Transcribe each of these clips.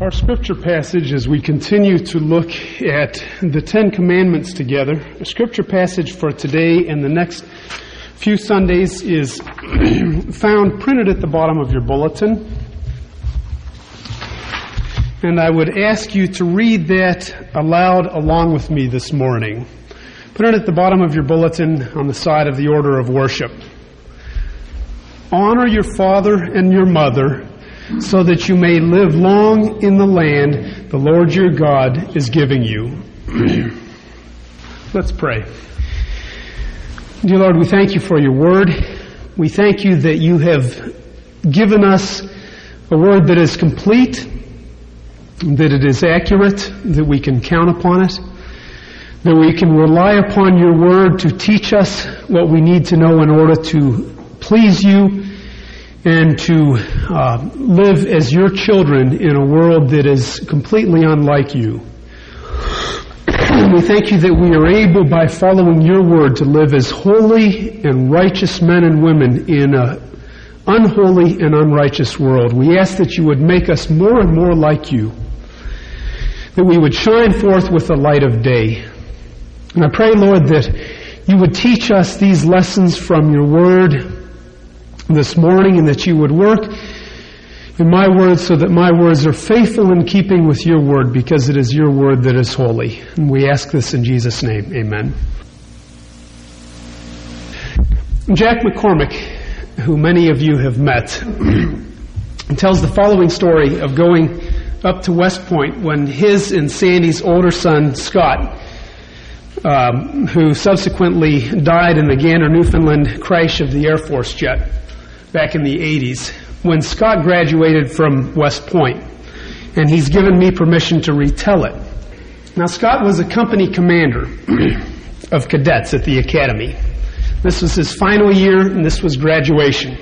Our scripture passage, as we continue to look at the Ten Commandments together, a scripture passage for today and the next few Sundays is found printed at the bottom of your bulletin. And I would ask you to read that aloud along with me this morning. Put it at the bottom of your bulletin on the side of the order of worship. Honor your father and your mother so that you may live long in the land the Lord your God is giving you. Let's pray. Dear Lord, we thank you for your word. We thank you that you have given us a word that is complete, that it is accurate, that we can count upon it, that we can rely upon your word to teach us what we need to know in order to please you and to uh, live as your children in a world that is completely unlike you. we thank you that we are able, by following your word, to live as holy and righteous men and women in an unholy and unrighteous world. We ask that you would make us more and more like you, that we would shine forth with the light of day. And I pray, Lord, that you would teach us these lessons from your word this morning and that you would work in my words so that my words are faithful in keeping with your word because it is your word that is holy. And we ask this in Jesus' name. Amen. Jack McCormick, who many of you have met, tells the following story of going up to West Point when his and Sandy's older son, Scott, um, who subsequently died in the Gander, Newfoundland crash of the Air Force jet, back in the 80s when Scott graduated from West Point, and he's given me permission to retell it. Now, Scott was a company commander of cadets at the academy. This was his final year, and this was graduation.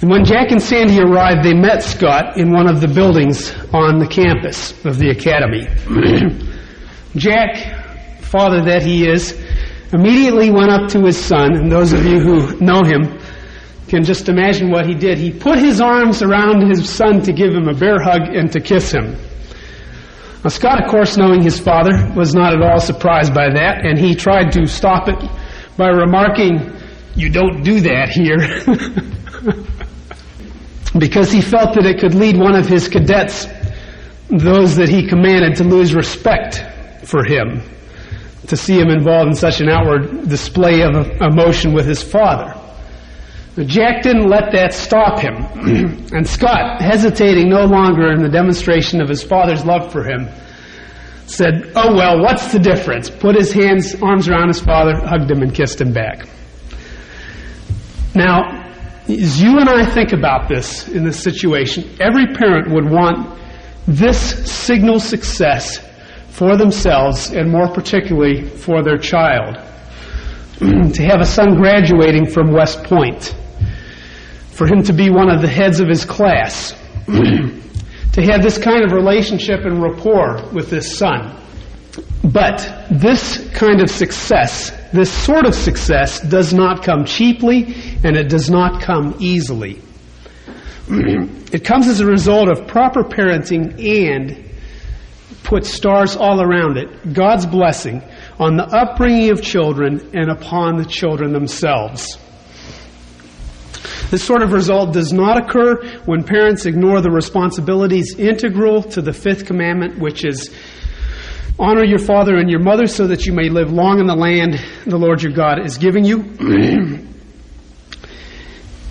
And when Jack and Sandy arrived, they met Scott in one of the buildings on the campus of the academy. Jack, father that he is, immediately went up to his son, and those of you who know him can just imagine what he did. He put his arms around his son to give him a bear hug and to kiss him. Now, Scott, of course, knowing his father, was not at all surprised by that, and he tried to stop it by remarking, You don't do that here. because he felt that it could lead one of his cadets, those that he commanded, to lose respect for him to see him involved in such an outward display of emotion with his father. But Jack didn't let that stop him. and Scott, hesitating no longer in the demonstration of his father's love for him, said, Oh, well, what's the difference? Put his hands, arms around his father, hugged him, and kissed him back. Now, as you and I think about this in this situation, every parent would want this signal success for themselves and more particularly for their child. to have a son graduating from West Point, for him to be one of the heads of his class, to have this kind of relationship and rapport with this son. But this kind of success, this sort of success, does not come cheaply and it does not come easily. it comes as a result of proper parenting and put stars all around it, God's blessing on the upbringing of children and upon the children themselves. This sort of result does not occur when parents ignore the responsibilities integral to the fifth commandment, which is honor your father and your mother so that you may live long in the land the Lord your God is giving you.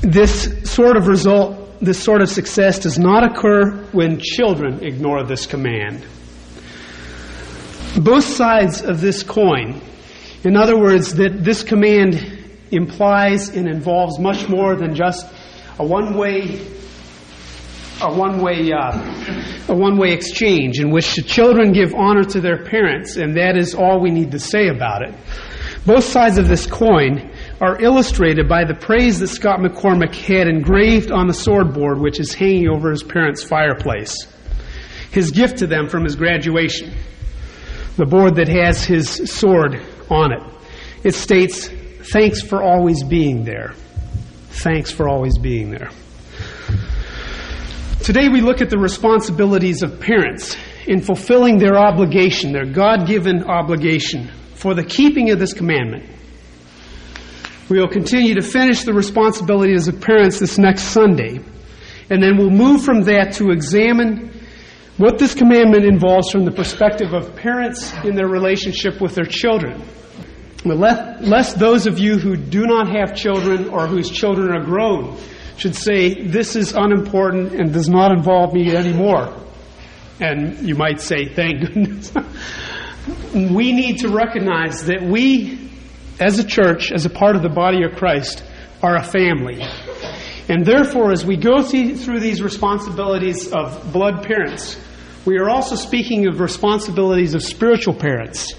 this sort of result, this sort of success does not occur when children ignore this command both sides of this coin. In other words, that this command implies and involves much more than just a one-way a one-way uh, a one-way exchange in which the children give honor to their parents, and that is all we need to say about it. Both sides of this coin are illustrated by the praise that Scott McCormick had engraved on the swordboard, which is hanging over his parents' fireplace. His gift to them from his graduation the board that has his sword on it. It states, Thanks for always being there. Thanks for always being there. Today we look at the responsibilities of parents in fulfilling their obligation, their God given obligation, for the keeping of this commandment. We will continue to finish the responsibilities of parents this next Sunday, and then we'll move from that to examine what this commandment involves from the perspective of parents in their relationship with their children. Lest those of you who do not have children or whose children are grown should say, This is unimportant and does not involve me anymore. And you might say, Thank goodness. we need to recognize that we, as a church, as a part of the body of Christ, are a family. And therefore, as we go through these responsibilities of blood parents, we are also speaking of responsibilities of spiritual parents.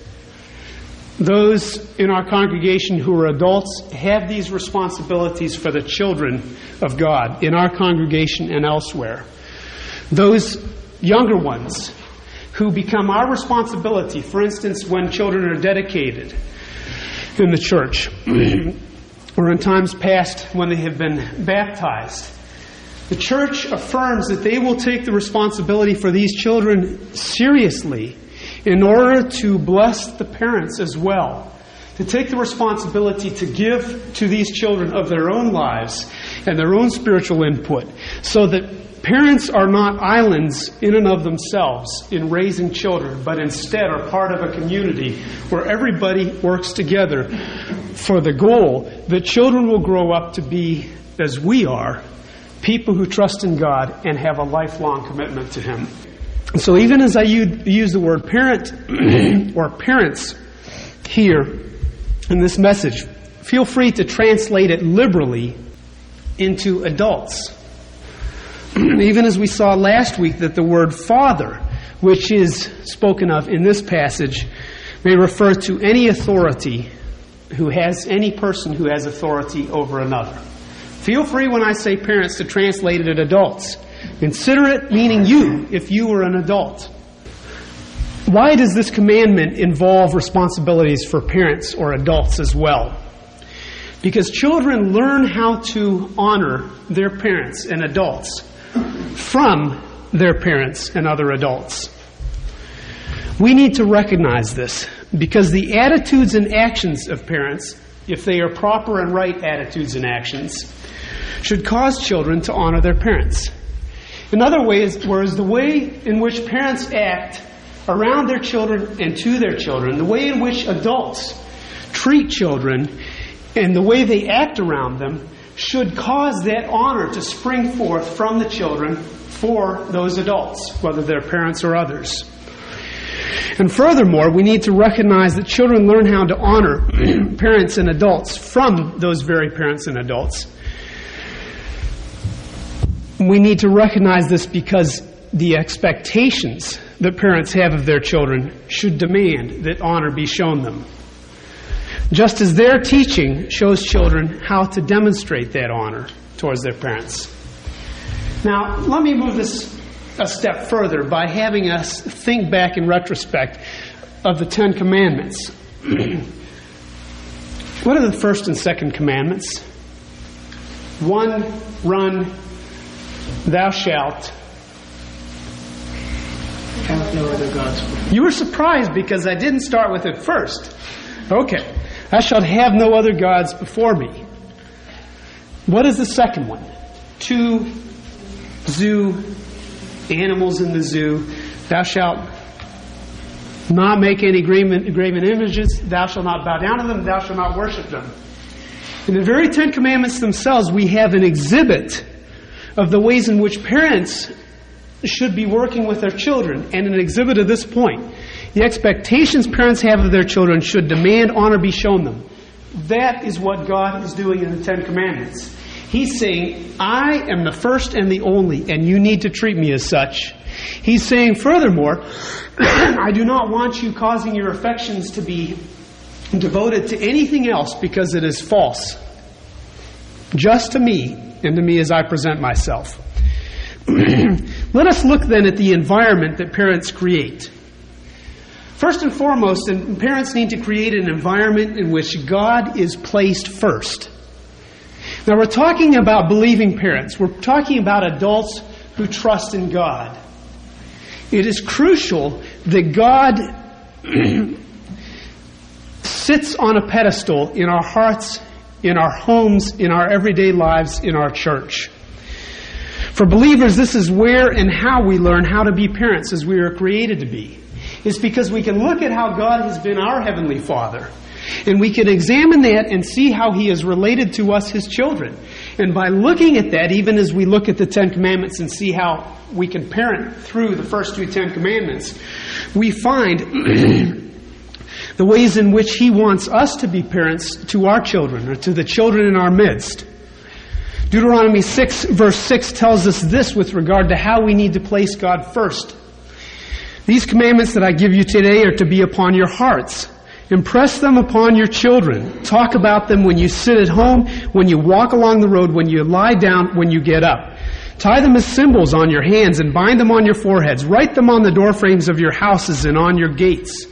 Those in our congregation who are adults have these responsibilities for the children of God in our congregation and elsewhere. Those younger ones who become our responsibility, for instance, when children are dedicated in the church, or in times past when they have been baptized. The church affirms that they will take the responsibility for these children seriously in order to bless the parents as well. To take the responsibility to give to these children of their own lives and their own spiritual input so that parents are not islands in and of themselves in raising children, but instead are part of a community where everybody works together for the goal that children will grow up to be, as we are, people who trust in God and have a lifelong commitment to Him. So even as I use the word parent or parents here in this message, feel free to translate it liberally into adults. even as we saw last week that the word father, which is spoken of in this passage, may refer to any authority who has any person who has authority over another. Feel free when I say parents to translate it at adults. Consider it meaning you if you were an adult. Why does this commandment involve responsibilities for parents or adults as well? Because children learn how to honor their parents and adults from their parents and other adults. We need to recognize this because the attitudes and actions of parents, if they are proper and right attitudes and actions, should cause children to honor their parents. In other ways, whereas the way in which parents act around their children and to their children, the way in which adults treat children, and the way they act around them should cause that honor to spring forth from the children for those adults, whether they're parents or others. And furthermore, we need to recognize that children learn how to honor parents and adults from those very parents and adults. We need to recognize this because the expectations that parents have of their children should demand that honor be shown them. Just as their teaching shows children how to demonstrate that honor towards their parents. Now, let me move this a step further by having us think back in retrospect of the Ten Commandments. what are the first and second commandments? One, run, thou shalt. Have no other gods. You were surprised because I didn't start with it first. Okay. Thou shalt have no other gods before me. What is the second one? Two zoo animals in the zoo. Thou shalt not make any graven, images. Thou shalt not bow down to them. Thou shalt not worship them. In the very Ten Commandments themselves, we have an exhibit of the ways in which parents should be working with their children, and an exhibit of this point. The expectations parents have of their children should demand honor be shown them. That is what God is doing in the Ten Commandments. He's saying, I am the first and the only, and you need to treat me as such. He's saying, furthermore, I do not want you causing your affections to be devoted to anything else because it is false. Just to me, and to me as I present myself. Let us look then at the environment that parents create. First and foremost, parents need to create an environment in which God is placed first. Now, we're talking about believing parents. We're talking about adults who trust in God. It is crucial that God sits on a pedestal in our hearts, in our homes, in our everyday lives, in our church. For believers, this is where and how we learn how to be parents as we are created to be. It's because we can look at how God has been our Heavenly Father. And we can examine that and see how He is related to us, His children. And by looking at that, even as we look at the Ten Commandments and see how we can parent through the first two Ten Commandments, we find the ways in which He wants us to be parents to our children or to the children in our midst. Deuteronomy 6, verse 6 tells us this with regard to how we need to place God first. These commandments that I give you today are to be upon your hearts. Impress them upon your children. Talk about them when you sit at home, when you walk along the road, when you lie down, when you get up. Tie them as symbols on your hands and bind them on your foreheads. Write them on the doorframes of your houses and on your gates.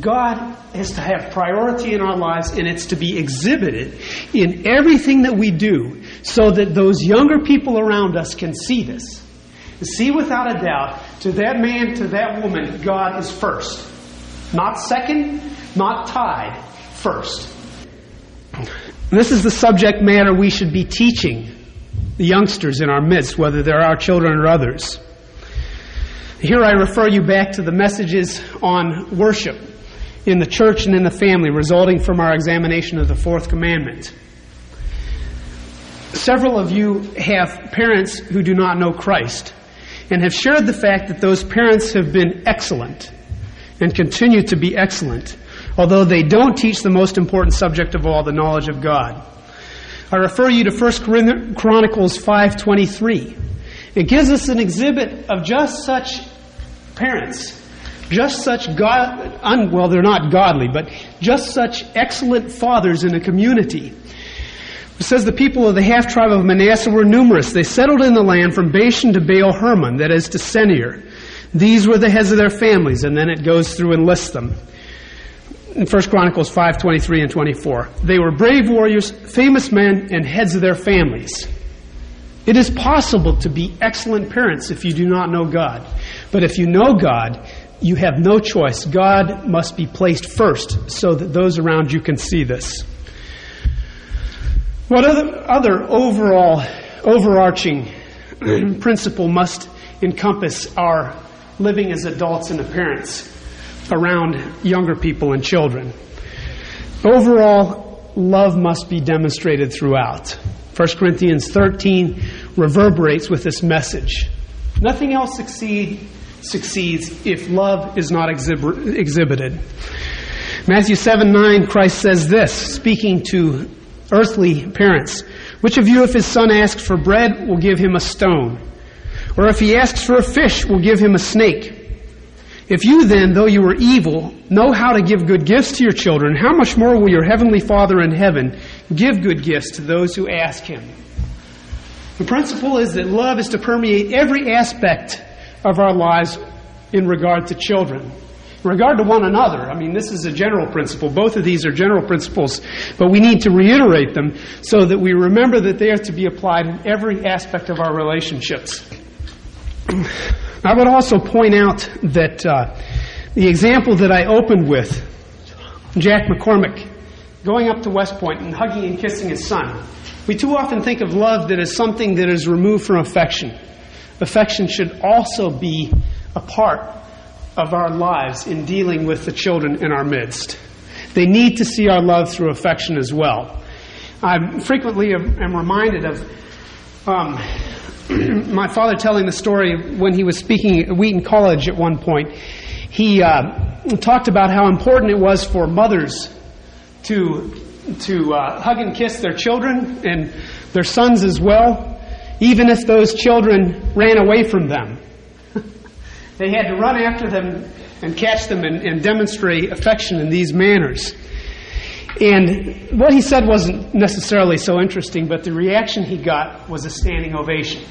God is to have priority in our lives and it's to be exhibited in everything that we do so that those younger people around us can see this. See without a doubt, to that man, to that woman, God is first. Not second, not tied, first. This is the subject matter we should be teaching the youngsters in our midst, whether they're our children or others. Here I refer you back to the messages on worship in the church and in the family resulting from our examination of the fourth commandment. Several of you have parents who do not know Christ and have shared the fact that those parents have been excellent and continue to be excellent, although they don't teach the most important subject of all, the knowledge of God. I refer you to 1 Chronicles 5:23. It gives us an exhibit of just such parents, just such God, un, well, they're not godly, but just such excellent fathers in a community. It says the people of the half tribe of Manasseh were numerous. They settled in the land from Bashan to Baal Hermon, that is to Senir. These were the heads of their families, and then it goes through and lists them. In 1 Chronicles 5, 23 and 24. They were brave warriors, famous men, and heads of their families. It is possible to be excellent parents if you do not know God. But if you know God, you have no choice. God must be placed first so that those around you can see this. What other, other overall, overarching principle must encompass our living as adults and parents around younger people and children. Overall, love must be demonstrated throughout. 1 Corinthians 13 reverberates with this message. Nothing else succeed, succeeds if love is not exhibit, exhibited. Matthew 7 9, Christ says this, speaking to earthly parents Which of you, if his son asks for bread, will give him a stone? Or if he asks for a fish, we'll give him a snake. If you then, though you are evil, know how to give good gifts to your children, how much more will your heavenly Father in heaven give good gifts to those who ask him? The principle is that love is to permeate every aspect of our lives in regard to children. In regard to one another, I mean, this is a general principle. Both of these are general principles, but we need to reiterate them so that we remember that they are to be applied in every aspect of our relationships. I would also point out that uh, the example that I opened with, Jack McCormick, going up to West Point and hugging and kissing his son, we too often think of love that is something that is removed from affection. Affection should also be a part of our lives in dealing with the children in our midst. They need to see our love through affection as well. I frequently am reminded of um, my father telling the story when he was speaking at Wheaton College at one point. He uh, talked about how important it was for mothers to to uh, hug and kiss their children and their sons as well, even if those children ran away from them. they had to run after them and catch them and, and demonstrate affection in these manners. And what he said wasn't necessarily so interesting, but the reaction he got was a standing ovation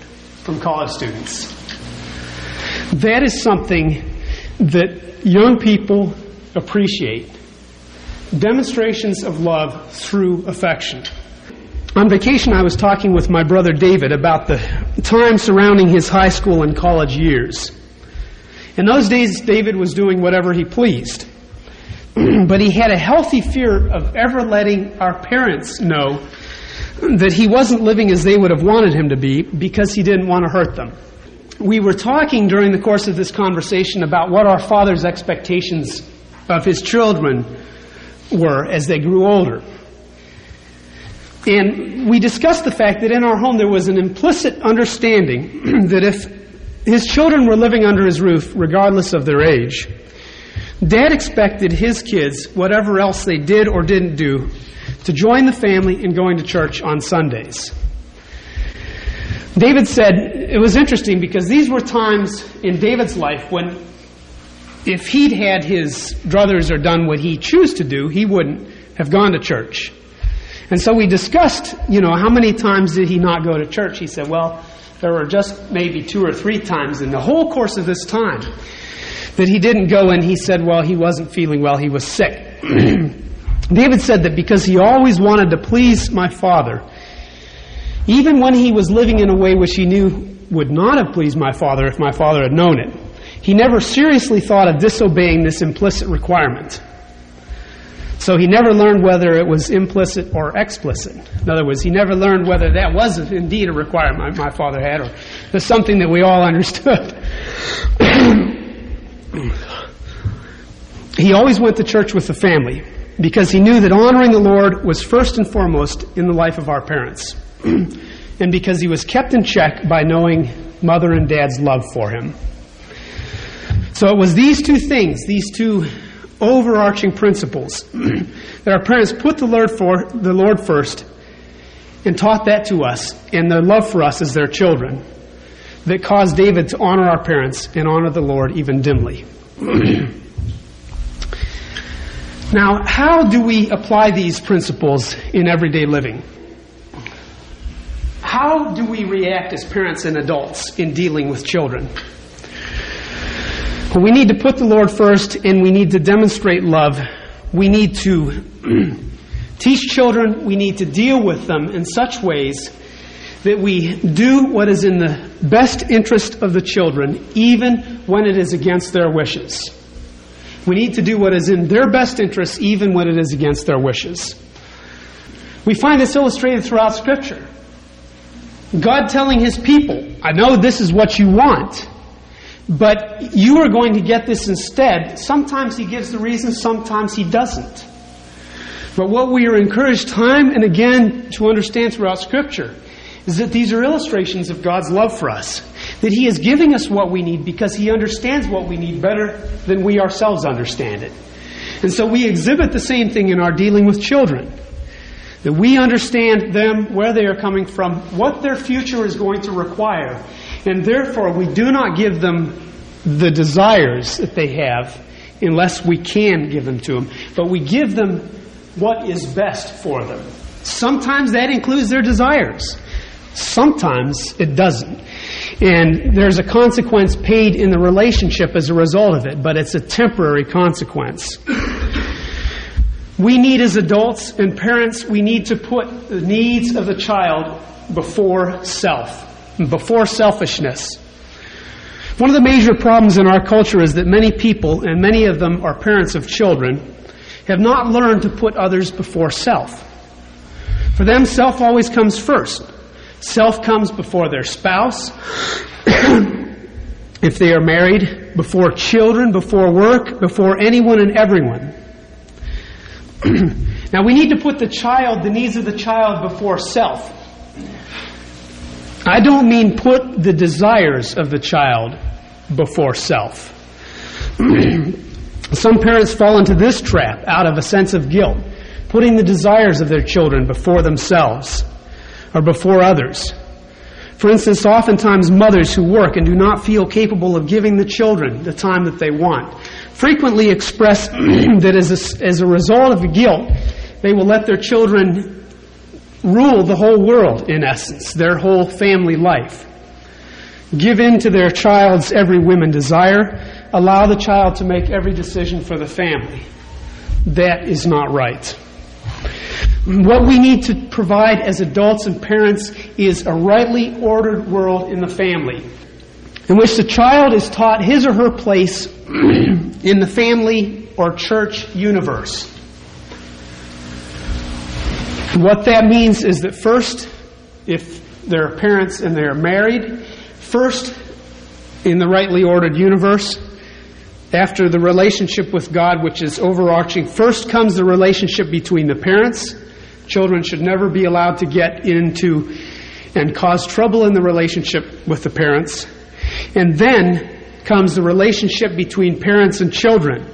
from college students. That is something that young people appreciate demonstrations of love through affection. On vacation, I was talking with my brother David about the time surrounding his high school and college years. In those days, David was doing whatever he pleased. but he had a healthy fear of ever letting our parents know that he wasn't living as they would have wanted him to be because he didn't want to hurt them. We were talking during the course of this conversation about what our father's expectations of his children were as they grew older. And we discussed the fact that in our home there was an implicit understanding that if his children were living under his roof, regardless of their age, Dad expected his kids, whatever else they did or didn't do, to join the family in going to church on Sundays. David said it was interesting because these were times in David's life when if he'd had his druthers or done what he chose to do, he wouldn't have gone to church. And so we discussed, you know, how many times did he not go to church? He said, well, there were just maybe two or three times in the whole course of this time that he didn't go and he said, well, he wasn't feeling well, he was sick. David said that because he always wanted to please my father, even when he was living in a way which he knew would not have pleased my father if my father had known it, he never seriously thought of disobeying this implicit requirement. So he never learned whether it was implicit or explicit. In other words, he never learned whether that was indeed a requirement my father had or something that we all understood. he always went to church with the family because he knew that honoring the Lord was first and foremost in the life of our parents. and because he was kept in check by knowing mother and dad's love for him. So it was these two things, these two overarching principles that our parents put the Lord for the Lord first and taught that to us and their love for us as their children that caused David to honor our parents and honor the Lord even dimly. now, how do we apply these principles in everyday living? How do we react as parents and adults in dealing with children? But we need to put the Lord first and we need to demonstrate love. We need to teach children, we need to deal with them in such ways that we do what is in the best interest of the children, even when it is against their wishes. We need to do what is in their best interest, even when it is against their wishes. We find this illustrated throughout Scripture. God telling His people, I know this is what you want. But you are going to get this instead. Sometimes he gives the reason, sometimes he doesn't. But what we are encouraged time and again to understand throughout Scripture is that these are illustrations of God's love for us. That He is giving us what we need because He understands what we need better than we ourselves understand it. And so we exhibit the same thing in our dealing with children. That we understand them, where they are coming from, what their future is going to require, and therefore, we do not give them the desires that they have unless we can give them to them. But we give them what is best for them. Sometimes that includes their desires. Sometimes it doesn't. And there's a consequence paid in the relationship as a result of it, but it's a temporary consequence. We need, as adults and parents, we need to put the needs of the child before self before selfishness. One of the major problems in our culture is that many people, and many of them are parents of children, have not learned to put others before self. For them, self always comes first. Self comes before their spouse, if they are married, before children, before work, before anyone and everyone. now, we need to put the child, the needs of the child, before self. I don't mean put the desires of the child before self. Some parents fall into this trap out of a sense of guilt, putting the desires of their children before themselves or before others. For instance, oftentimes mothers who work and do not feel capable of giving the children the time that they want frequently express that as a, as a result of the guilt, they will let their children rule the whole world, in essence, their whole family life. Give in to their child's every whim and desire. Allow the child to make every decision for the family. That is not right. What we need to provide as adults and parents is a rightly ordered world in the family, in which the child is taught his or her place in the family or church universe. What that means is that first, if they're parents and they're married, first, in the rightly ordered universe, after the relationship with God, which is overarching, first comes the relationship between the parents. Children should never be allowed to get into and cause trouble in the relationship with the parents. And then comes the relationship between parents and children.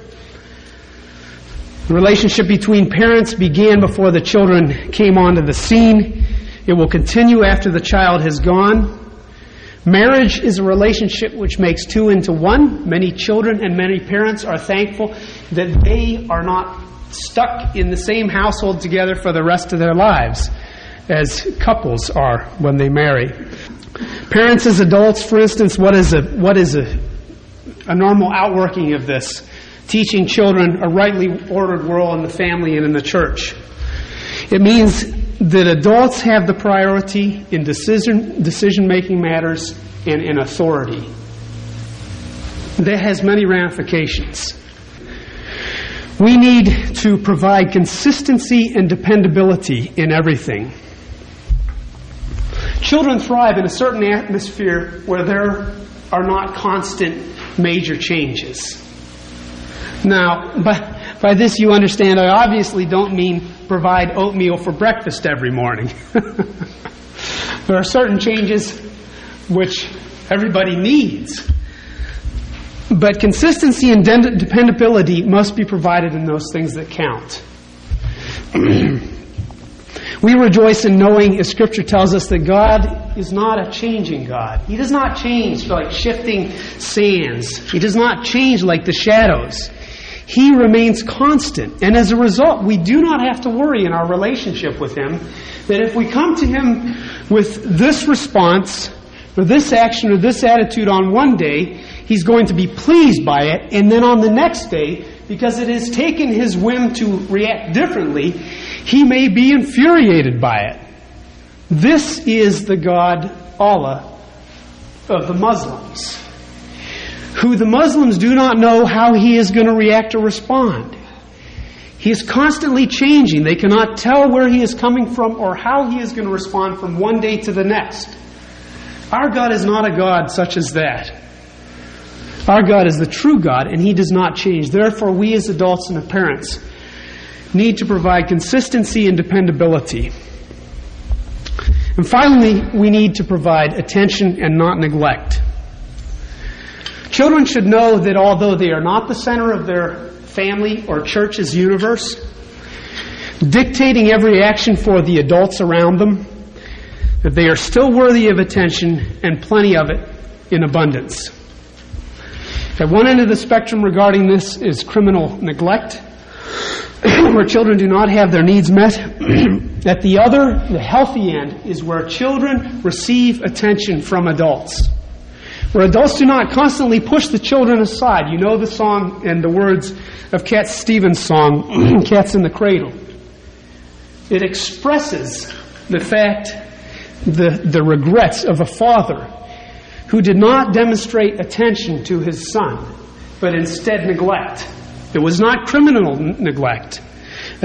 The relationship between parents began before the children came onto the scene. It will continue after the child has gone. Marriage is a relationship which makes two into one. Many children and many parents are thankful that they are not stuck in the same household together for the rest of their lives as couples are when they marry. Parents as adults, for instance, what is a, what is a, a normal outworking of this? Teaching children a rightly ordered world in the family and in the church. It means that adults have the priority in decision, decision making matters and in authority. That has many ramifications. We need to provide consistency and dependability in everything. Children thrive in a certain atmosphere where there are not constant major changes. Now, by, by this you understand, I obviously don't mean provide oatmeal for breakfast every morning. there are certain changes which everybody needs. But consistency and dependability must be provided in those things that count. we rejoice in knowing, as Scripture tells us, that God is not a changing God. He does not change like shifting sands, He does not change like the shadows. He remains constant. And as a result, we do not have to worry in our relationship with Him that if we come to Him with this response, or this action, or this attitude on one day, He's going to be pleased by it, and then on the next day, because it has taken His whim to react differently, He may be infuriated by it. This is the God, Allah, of the Muslims who the Muslims do not know how he is going to react or respond. He is constantly changing. They cannot tell where he is coming from or how he is going to respond from one day to the next. Our God is not a God such as that. Our God is the true God, and he does not change. Therefore, we as adults and parents need to provide consistency and dependability. And finally, we need to provide attention and not neglect. Children should know that although they are not the center of their family or church's universe, dictating every action for the adults around them, that they are still worthy of attention and plenty of it in abundance. At one end of the spectrum regarding this is criminal neglect, where children do not have their needs met. At the other, the healthy end, is where children receive attention from adults where adults do not constantly push the children aside. You know the song and the words of Cat Stevens' song, Cats in the Cradle. It expresses the fact, the, the regrets of a father who did not demonstrate attention to his son, but instead neglect. It was not criminal neglect.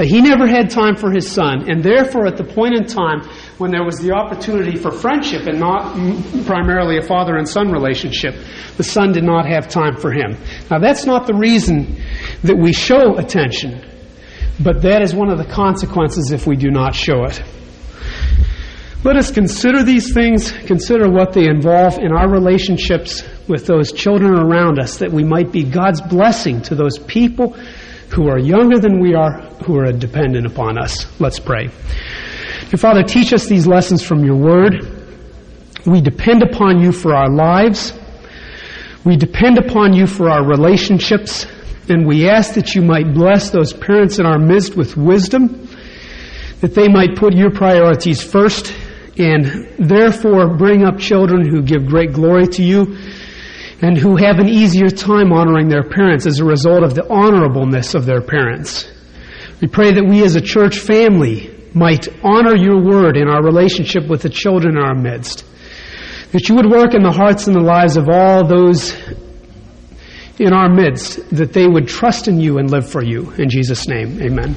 He never had time for his son, and therefore, at the point in time when there was the opportunity for friendship and not primarily a father and son relationship, the son did not have time for him. Now, that's not the reason that we show attention, but that is one of the consequences if we do not show it. Let us consider these things, consider what they involve in our relationships with those children around us, that we might be God's blessing to those people who are younger than we are, who are dependent upon us. Let's pray. Father, teach us these lessons from your word. We depend upon you for our lives. We depend upon you for our relationships. And we ask that you might bless those parents in our midst with wisdom, that they might put your priorities first and therefore bring up children who give great glory to you and who have an easier time honoring their parents as a result of the honorableness of their parents. We pray that we as a church family might honor your word in our relationship with the children in our midst. That you would work in the hearts and the lives of all those in our midst, that they would trust in you and live for you. In Jesus' name, amen.